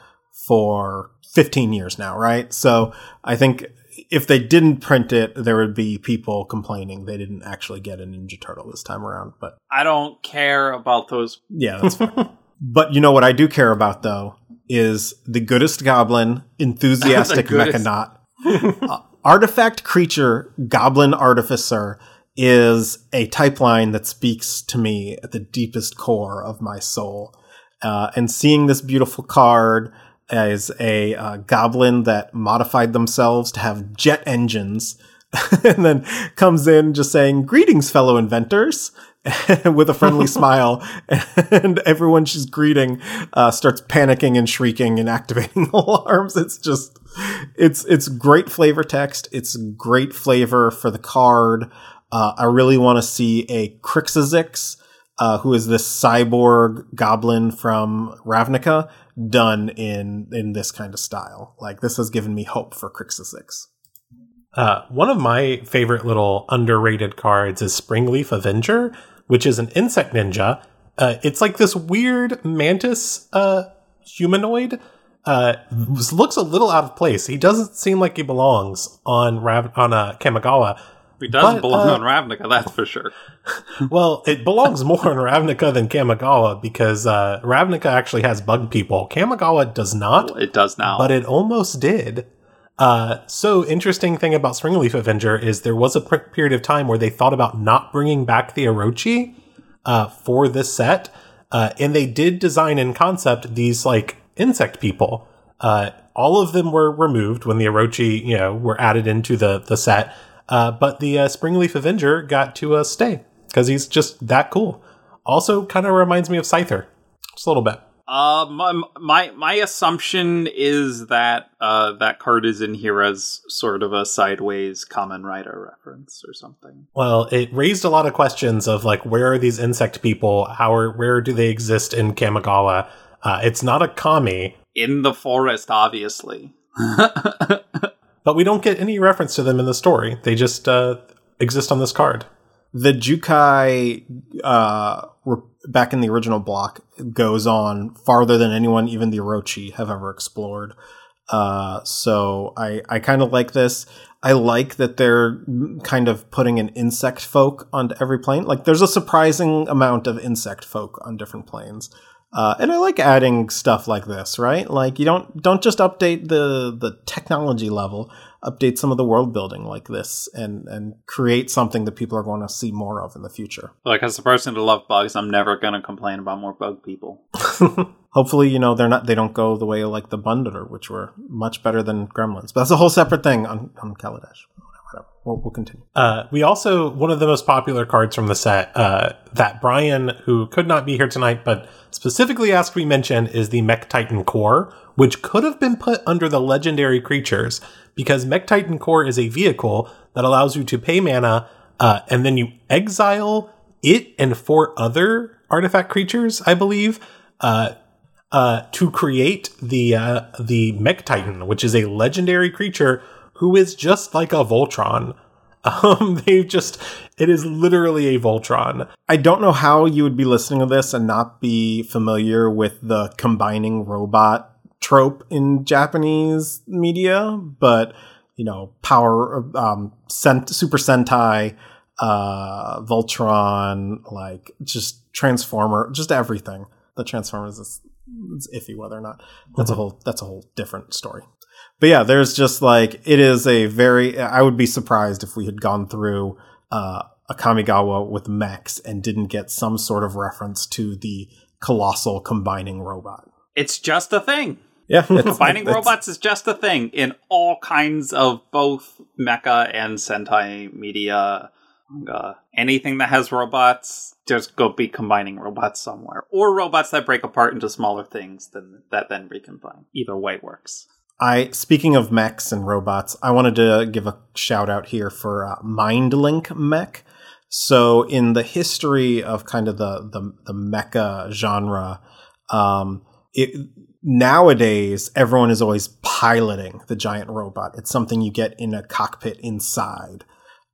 for 15 years now, right? So I think if they didn't print it, there would be people complaining they didn't actually get a Ninja Turtle this time around. But I don't care about those. yeah, that's fair. But you know what I do care about though is the goodest goblin, enthusiastic goodest. mechanaut. Uh, artifact creature, goblin artificer is a type line that speaks to me at the deepest core of my soul. Uh, and seeing this beautiful card as a uh, goblin that modified themselves to have jet engines and then comes in just saying, Greetings, fellow inventors, with a friendly smile. And everyone she's greeting uh, starts panicking and shrieking and activating alarms. It's just, it's, it's great flavor text. It's great flavor for the card. Uh, I really want to see a Crixazix, uh, who is this cyborg goblin from Ravnica, done in in this kind of style. Like this has given me hope for Crixazix. Uh, one of my favorite little underrated cards is Springleaf Avenger, which is an insect ninja. Uh, it's like this weird mantis uh, humanoid. Uh, looks a little out of place. He doesn't seem like he belongs on Rav- on a Kamigawa. He doesn't But, belong uh, on Ravnica, that's for sure. Well, it belongs more on Ravnica than Kamigawa because uh, Ravnica actually has bug people. Kamigawa does not. It does now. but it almost did. Uh, so interesting thing about Springleaf Avenger is there was a pr- period of time where they thought about not bringing back the Orochi uh, for this set, uh, and they did design in concept these like insect people. Uh, all of them were removed when the Orochi, you know, were added into the the set, uh, but the uh, Springleaf Avenger got to uh, stay because he's just that cool. Also, kind of reminds me of Scyther, just a little bit. Uh, my, my my assumption is that uh that card is in here as sort of a sideways Kamen Rider reference or something. Well, it raised a lot of questions of like, where are these insect people? How are where do they exist in Kamigawa? Uh, it's not a kami, In the forest, obviously. but we don't get any reference to them in the story. They just uh, exist on this card. The Jukai uh, back in the original block goes on farther than anyone, even the Orochi, have ever explored. Uh, so I I kind of like this. I like that they're kind of putting an insect folk onto every plane. Like there's a surprising amount of insect folk on different planes. Uh, and I like adding stuff like this, right? Like you don't don't just update the the technology level, update some of the world building like this, and and create something that people are going to see more of in the future. Like as a person to love bugs, I'm never gonna complain about more bug people. Hopefully, you know they're not they don't go the way of like the Bundler, which were much better than Gremlins. But that's a whole separate thing on on Kaladesh. We'll, we'll continue. Uh, we also one of the most popular cards from the set uh, that Brian, who could not be here tonight, but specifically asked we mention, is the Mechtitan Core, which could have been put under the legendary creatures because Mechtitan Core is a vehicle that allows you to pay mana uh, and then you exile it and four other artifact creatures, I believe. Uh, uh, to create the uh, the Mechtitan, which is a legendary creature who is just like a Voltron. Um, they've just it is literally a Voltron. I don't know how you would be listening to this and not be familiar with the combining robot trope in Japanese media, but you know, power, um, Sent- Super Sentai, uh, Voltron, like just Transformer, just everything. The Transformers is it's iffy whether or not that's a whole that's a whole different story. But yeah, there's just like it is a very. I would be surprised if we had gone through uh, a Kamigawa with mechs and didn't get some sort of reference to the colossal combining robot. It's just a thing. Yeah, Combining it's- robots is just a thing in all kinds of both mecha and Sentai media. manga. anything that has robots, just go be combining robots somewhere, or robots that break apart into smaller things than that then recombine. Either way works. I speaking of mechs and robots, I wanted to give a shout out here for uh, MindLink mech. So in the history of kind of the the, the mecha genre, um, it nowadays everyone is always piloting the giant robot. It's something you get in a cockpit inside.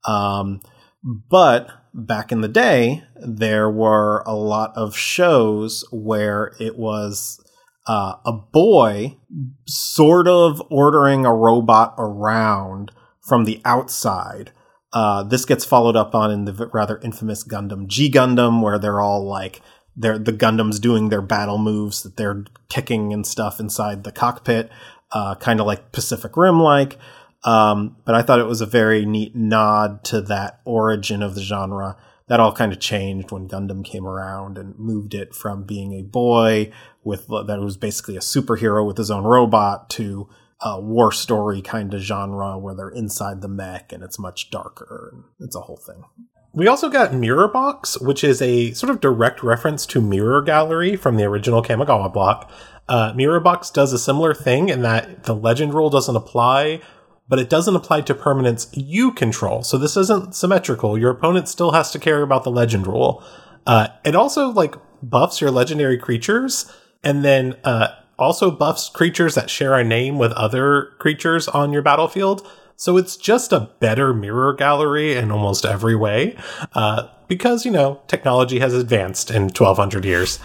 Um, but back in the day, there were a lot of shows where it was uh, a boy sort of ordering a robot around from the outside. Uh, this gets followed up on in the rather infamous Gundam G Gundam, where they're all like they're the Gundams doing their battle moves that they're kicking and stuff inside the cockpit, uh, kind of like Pacific Rim like. Um, but I thought it was a very neat nod to that origin of the genre. That all kind of changed when Gundam came around and moved it from being a boy with that was basically a superhero with his own robot to a war story kind of genre where they're inside the mech and it's much darker it's a whole thing. We also got Mirror Box, which is a sort of direct reference to Mirror Gallery from the original Kamigawa block. Uh, Mirror Box does a similar thing in that the legend rule doesn't apply, but it doesn't apply to permanents you control. So this isn't symmetrical. Your opponent still has to care about the legend rule. Uh, it also like buffs your legendary creatures, and then uh, also buffs creatures that share a name with other creatures on your battlefield. So it's just a better mirror gallery in almost every way, uh, because you know technology has advanced in 1200 years.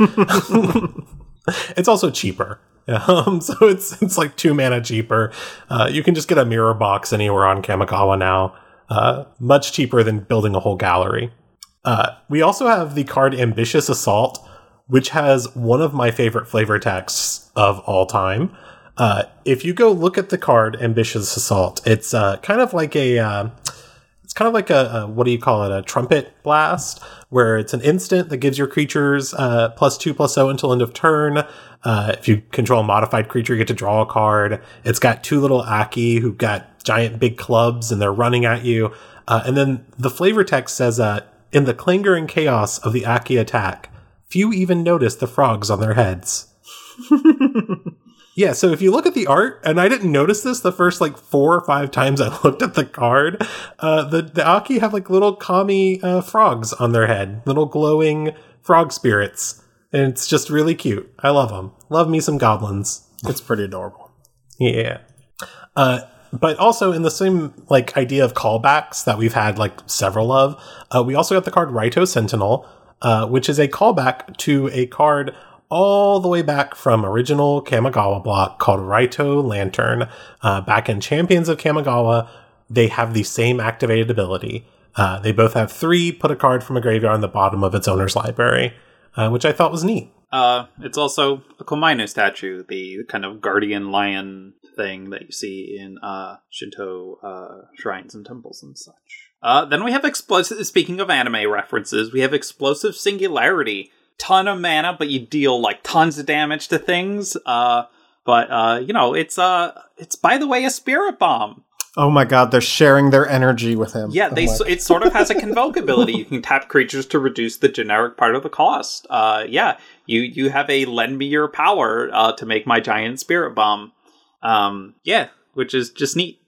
it's also cheaper. Um, so it's it's like two mana cheaper. Uh, you can just get a mirror box anywhere on Kamigawa now. Uh, much cheaper than building a whole gallery. Uh, we also have the card Ambitious Assault, which has one of my favorite flavor texts of all time. Uh, if you go look at the card Ambitious Assault, it's uh, kind of like a uh, it's kind of like a, a, what do you call it a trumpet blast where it's an instant that gives your creatures uh, plus two plus zero until end of turn. Uh, if you control a modified creature, you get to draw a card. It's got two little Akki who've got giant big clubs and they're running at you. Uh, and then the flavor text says, "In the clangor and chaos of the Akki attack, few even notice the frogs on their heads." Yeah, so if you look at the art, and I didn't notice this the first like four or five times I looked at the card, uh, the the Akki have like little kami uh, frogs on their head, little glowing frog spirits, and it's just really cute. I love them. Love me some goblins. It's pretty adorable. Yeah. Uh, but also in the same like idea of callbacks that we've had like several of, uh, we also got the card Reito Sentinel, uh, which is a callback to a card all the way back from original Kamigawa block called Reito Lantern. Uh, back in Champions of Kamigawa, they have the same activated ability. Uh, they both have three, put a card from a graveyard on the bottom of its owner's library, uh, which I thought was neat. Uh, it's also a Komainu statue, the kind of guardian lion thing that you see in uh, Shinto uh, shrines and temples and such. Then we have explosive. Speaking of anime references, we have explosive singularity, ton of mana, but you deal like tons of damage to things. Uh, but uh, you know, it's uh, it's by the way a spirit bomb. Oh my god, they're sharing their energy with him. Yeah, they it sort of has a convoke ability. You can tap creatures to reduce the generic part of the cost. Uh, yeah, you you have a lend me your power uh, to make my giant spirit bomb. Um, yeah, which is just neat.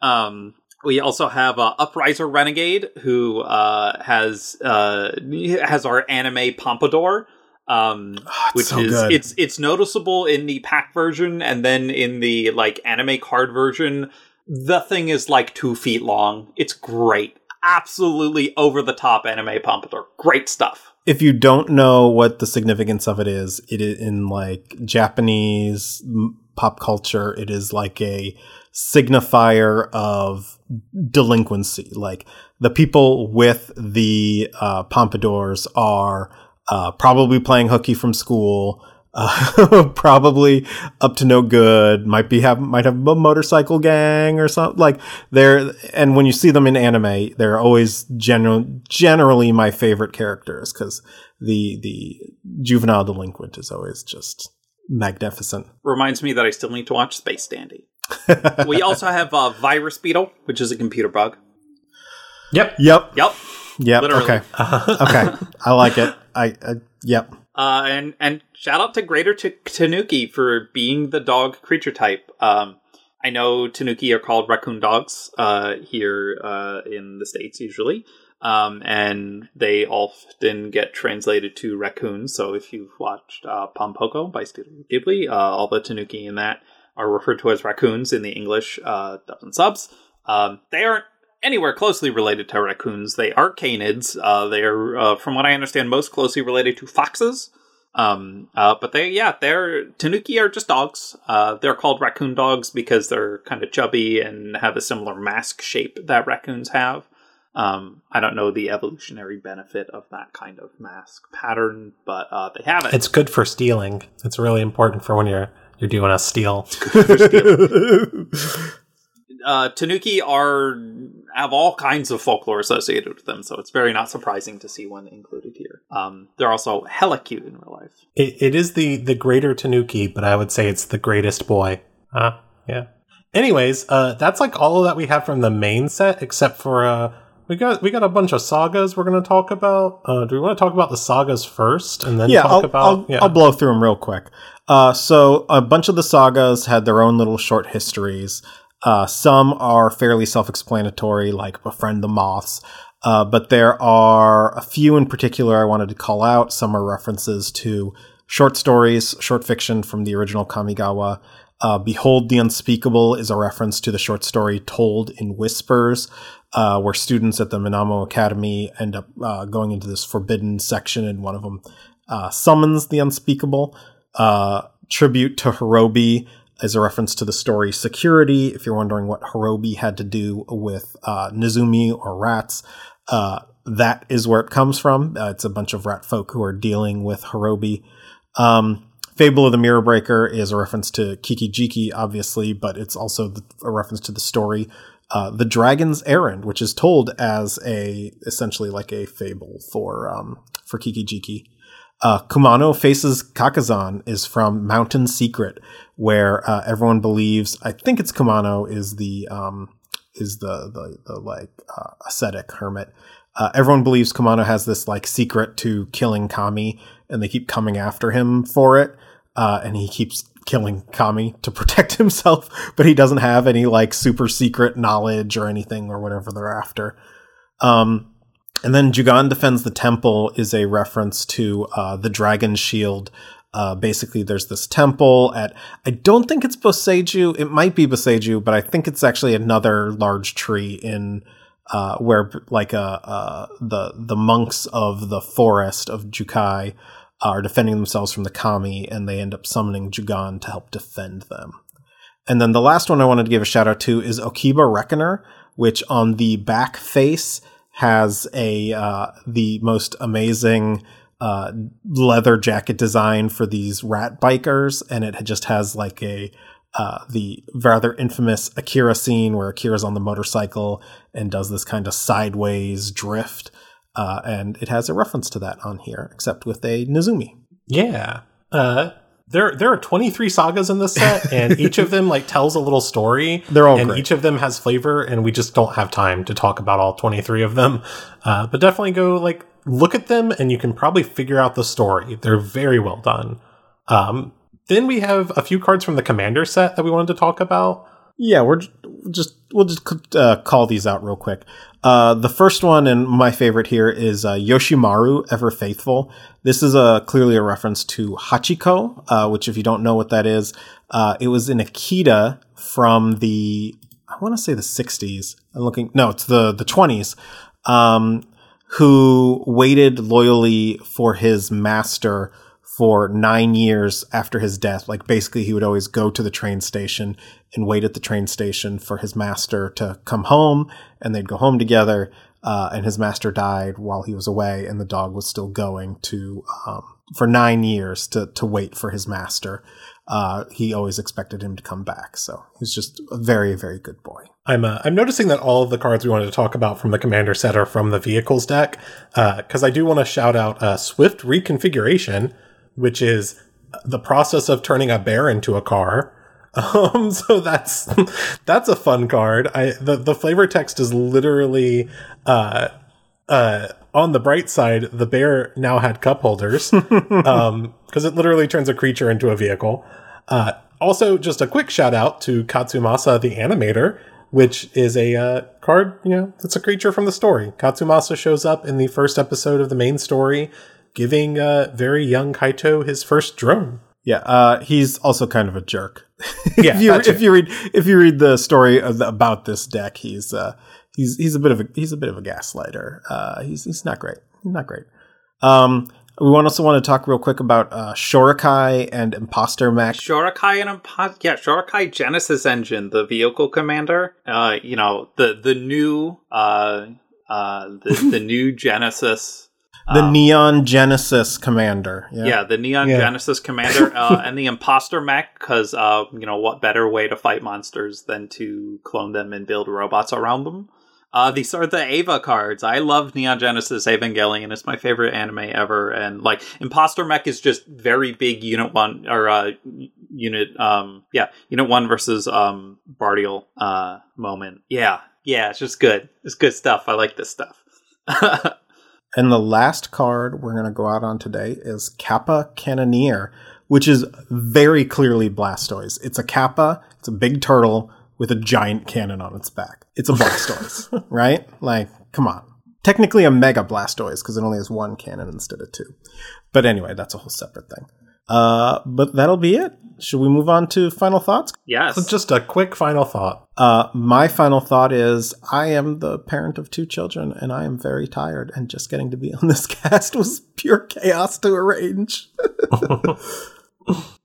Um, we also have uh, Upriser Renegade, who uh, has uh, has our anime Pompadour, um, Oh, which so is good. it's it's noticeable in the pack version, and then in the like anime card version, the thing is like two feet long. It's great, absolutely over the top anime Pompadour. Great stuff. if you don't know what the significance of it is, it is in like Japanese pop culture. It is like a signifier of delinquency. Like the people with the uh, pompadours are uh, probably playing hooky from school. Uh, probably up to no good. Might be have might have a motorcycle gang or something like they're. And when you see them in anime, they're always general generally my favorite characters because the the juvenile delinquent is always just magnificent. Reminds me that I still need to watch Space Dandy. We also have uh, Virus Beetle, which is a computer bug. Yep. Yep. Yep. Yep. Literally. Okay. Okay. I like it. I, I yep. Uh, and and shout out to Greater T- Tanuki for being the dog creature type. Um, I know Tanuki are called raccoon dogs uh, here uh, in the states usually, um, and they often get translated to raccoons. So if you've watched uh, Pompoko by Studio Ghibli, uh, all the Tanuki in that are referred to as raccoons in the English uh, dubs and subs. Um, they aren't anywhere closely related to raccoons. They are canids. Uh, they are, uh, from what I understand, most closely related to foxes. Um, uh, but they, yeah, they're Tanuki are just dogs. Uh, they're called raccoon dogs because they're kind of chubby and have a similar mask shape that raccoons have. Um, I don't know the evolutionary benefit of that kind of mask pattern, but uh, they have it. It's good for stealing. It's really important for when you're you're doing a steal. uh, Tanuki are have all kinds of folklore associated with them, so it's very not surprising to see one included here. Um, they're also hella cute in real life. It, it is the the greater Tanuki, but I would say it's the greatest boy. Uh, yeah. Anyways, uh, that's like all that we have from the main set, except for uh, we got we got a bunch of sagas we're going to talk about. Uh, do we want to talk about the sagas first, and then yeah, talk I'll, about? I'll, yeah, I'll blow through them real quick. Uh, so a bunch of the sagas had their own little short histories. Uh, some are fairly self-explanatory, like befriend the moths. Uh, but there are a few in particular I wanted to call out. Some are references to short stories, short fiction from the original Kamigawa. Uh, Behold the Unspeakable is a reference to the short story Told in Whispers, uh, where students at the Minamo Academy end up uh, going into this forbidden section, and one of them uh, summons the unspeakable. Uh, tribute to Horobi is a reference to the story Security. If you're wondering what Horobi had to do with uh, Nezumi or rats, uh, that is where it comes from. Uh, it's a bunch of rat folk who are dealing with Horobi. Um, Fable of the Mirror Breaker is a reference to Kiki-Jiki, obviously, but it's also a reference to the story uh, The Dragon's Errand, which is told as a essentially like a fable for um, for Kiki-Jiki. Uh, Kumano faces Kakkazan is from Mountain Secret, where uh, everyone believes I think it's Kumano is the um, is the the, the like uh, ascetic hermit. Uh, everyone believes Kumano has this like secret to killing Kami, and they keep coming after him for it. Uh, and he keeps killing Kami to protect himself, but he doesn't have any like super secret knowledge or anything or whatever they're after. Um, and then Jugan defends the temple is a reference to uh, the dragon shield. Uh, basically, there's this temple at I don't think it's Boseiju. It might be Boseiju, but I think it's actually another large tree in uh, where like uh, uh, the the monks of the forest of Jukai are defending themselves from the kami, and they end up summoning Jugan to help defend them. And then the last one I wanted to give a shout out to is Okiba Reckoner, which on the back face has a uh, the most amazing uh, leather jacket design for these rat bikers, and it just has like a uh, the rather infamous Akira scene where Akira's on the motorcycle and does this kind of sideways drift. Uh, and it has a reference to that on here, except with a Nezumi. Yeah. Uh, there there are 23 sagas in this set, and each of them like tells a little story. They're all and great. each of them has flavor, and we just don't have time to talk about all 23 of them. Uh, but definitely go like look at them, and you can probably figure out the story. They're very well done. Um, then we have a few cards from the commander set that we wanted to talk about. Yeah, we're just we'll just uh, call these out real quick. Uh, the first one and my favorite here is uh, Yoshimaru, Ever Faithful. This is a clearly a reference to Hachiko, uh, which if you don't know what that is, uh, it was in Akita from the I want to say the '60s. I'm looking. No, it's the the 20s. Um, who waited loyally for his master for nine years after his death. Like basically, he would always go to the train station and wait at the train station for his master to come home, and they'd go home together. Uh, and his master died while he was away, and the dog was still going to um, for nine years to to wait for his master. Uh, he always expected him to come back, so he's just a very very good boy. I'm uh, I'm noticing that all of the cards we wanted to talk about from the commander set are from the vehicles deck because I do want to shout out uh, Swift Reconfiguration, which is the process of turning a bear into a car. Um, so that's that's a fun card. I the the flavor text is literally uh uh on the bright side, the bear now had cup holders um because it literally turns a creature into a vehicle. Uh, also, just a quick shout out to Katsumasa the animator, which is a uh, card. You know, it's a creature from the story. Katsumasa shows up in the first episode of the main story, giving uh, very young Kaito his first drone. Yeah, uh, he's also kind of a jerk. Yeah, if you if you read if you read the story of the, about this deck, he's uh, he's he's a bit of a he's a bit of a gaslighter. Uh, he's he's not great. He's not great. Um, we want also want to talk real quick about uh, Shorikai and Imposter Mech. Shorikai and Imposter, yeah, Shorikai Genesis Engine, the vehicle commander. Uh, you know the the new uh, uh, uh, the the new Genesis. The um, Neon Genesis Commander. Yeah. yeah, the Neon Yeah. Genesis Commander uh, and the Imposter Mech, because uh, you know what better way to fight monsters than to clone them and build robots around them. Uh, these are the Eva cards. I love Neon Genesis Evangelion. It's my favorite anime ever. And like Imposter Mech is just very big Unit One or uh, Unit um yeah Unit One versus um Bardiel uh moment. Yeah, yeah, it's just good. It's good stuff. I like this stuff. And the last card we're going to go out on today is Kappa Cannoneer, which is very clearly Blastoise. It's a Kappa, it's a big turtle with a giant cannon on its back. It's a Blastoise, right? Like, come on. Technically a Mega Blastoise because it only has one cannon instead of two. But anyway, that's a whole separate thing. Uh, but that'll be it. Should we move on to final thoughts? yes. So just a quick final thought. Uh, my final thought is I am the parent of two children and I am very tired and just getting to be on this cast was pure chaos to arrange.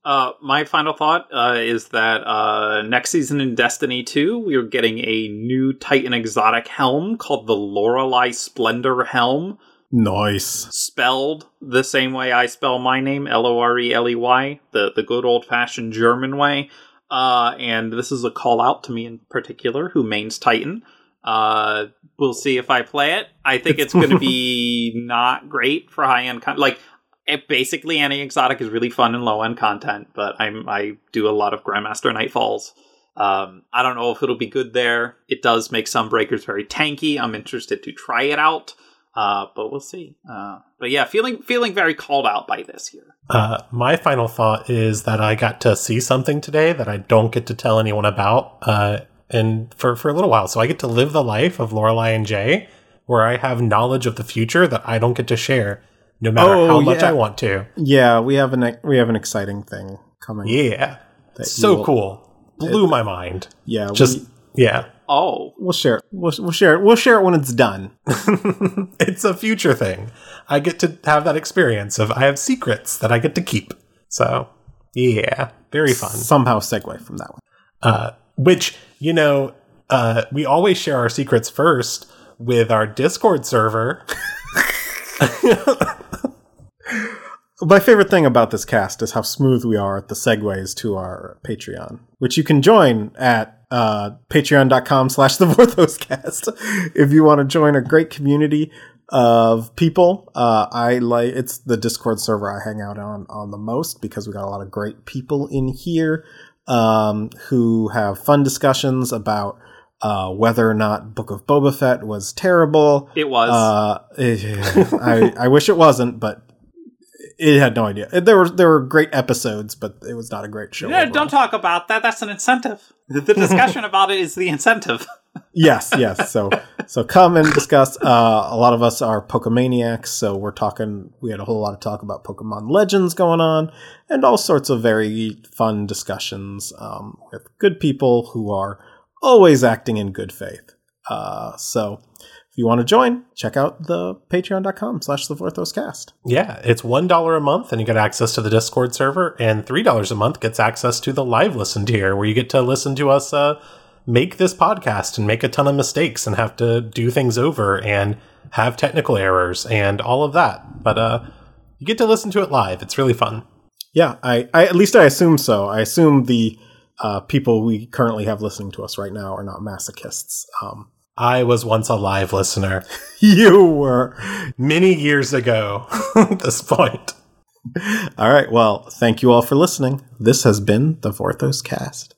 Uh, my final thought uh, is that uh, next season in Destiny 2, we are getting a new Titan exotic helm called the Loreley Splendor Helm, nice. spelled the same way I spell my name, L O R E L E Y, the, the good old fashioned German way. Uh, and this is a call out to me in particular, who mains Titan. Uh, we'll see if I play it. I think it's going to be not great for high end content. Like, it, basically, any exotic is really fun and low end content, but I'm I do a lot of Grandmaster Nightfalls. Um, I don't know if it'll be good there. It does make some breakers very tanky. I'm interested to try it out, uh, but we'll see. Uh, but yeah, feeling feeling very called out by this here. Uh, my final thought is that I got to see something today that I don't get to tell anyone about, uh, and for for a little while. So I get to live the life of Loreley and Jay, where I have knowledge of the future that I don't get to share, no matter Oh, how much. I want to. Yeah, we have an we have an exciting thing coming. Yeah, so will- cool. Blew my mind. Yeah, Just we, yeah, Oh, we'll share it. We'll, we'll share it. We'll share it when it's done. it's a future thing. I get to have that experience of I have secrets that I get to keep. So yeah, very fun. Somehow segue from that one. uh, which you know uh, we always share our secrets first with our discord server My favorite thing about this cast is how smooth we are at the segues to our Patreon, which you can join at uh, patreon.com slash the Vorthoscast if you want to join a great community of people. Uh, I like it's the Discord server I hang out on on the most because we got a lot of great people in here um, who have fun discussions about uh, whether or not Book of Boba Fett was terrible. it was. Uh, I I wish it wasn't, but it had no idea. There were there were great episodes, but it was not a great show. yeah, overall. don't talk about that. That's an incentive. The the discussion about it is the incentive. yes, yes. So so come and discuss. Uh, a lot of us are Pokemaniacs, so we're talking. We had a whole lot of talk about Pokemon Legends going on, and all sorts of very fun discussions um, with good people who are always acting in good faith. Uh, so you want to join, check out the patreon.com slash the Vorthoscast. yeah it's one dollar a month and you get access to the discord server and three dollars a month gets access to the live listen tier where you get to listen to us uh, make this podcast and make a ton of mistakes and have to do things over and have technical errors and all of that but uh, you get to listen to it live it's really fun Yeah, I, I at least I assume so. I assume the uh, people we currently have listening to us right now are not masochists. Um, I was once a live listener you were. many years ago at this point. All right. Well, thank you all for listening. This has been the Vorthos Cast.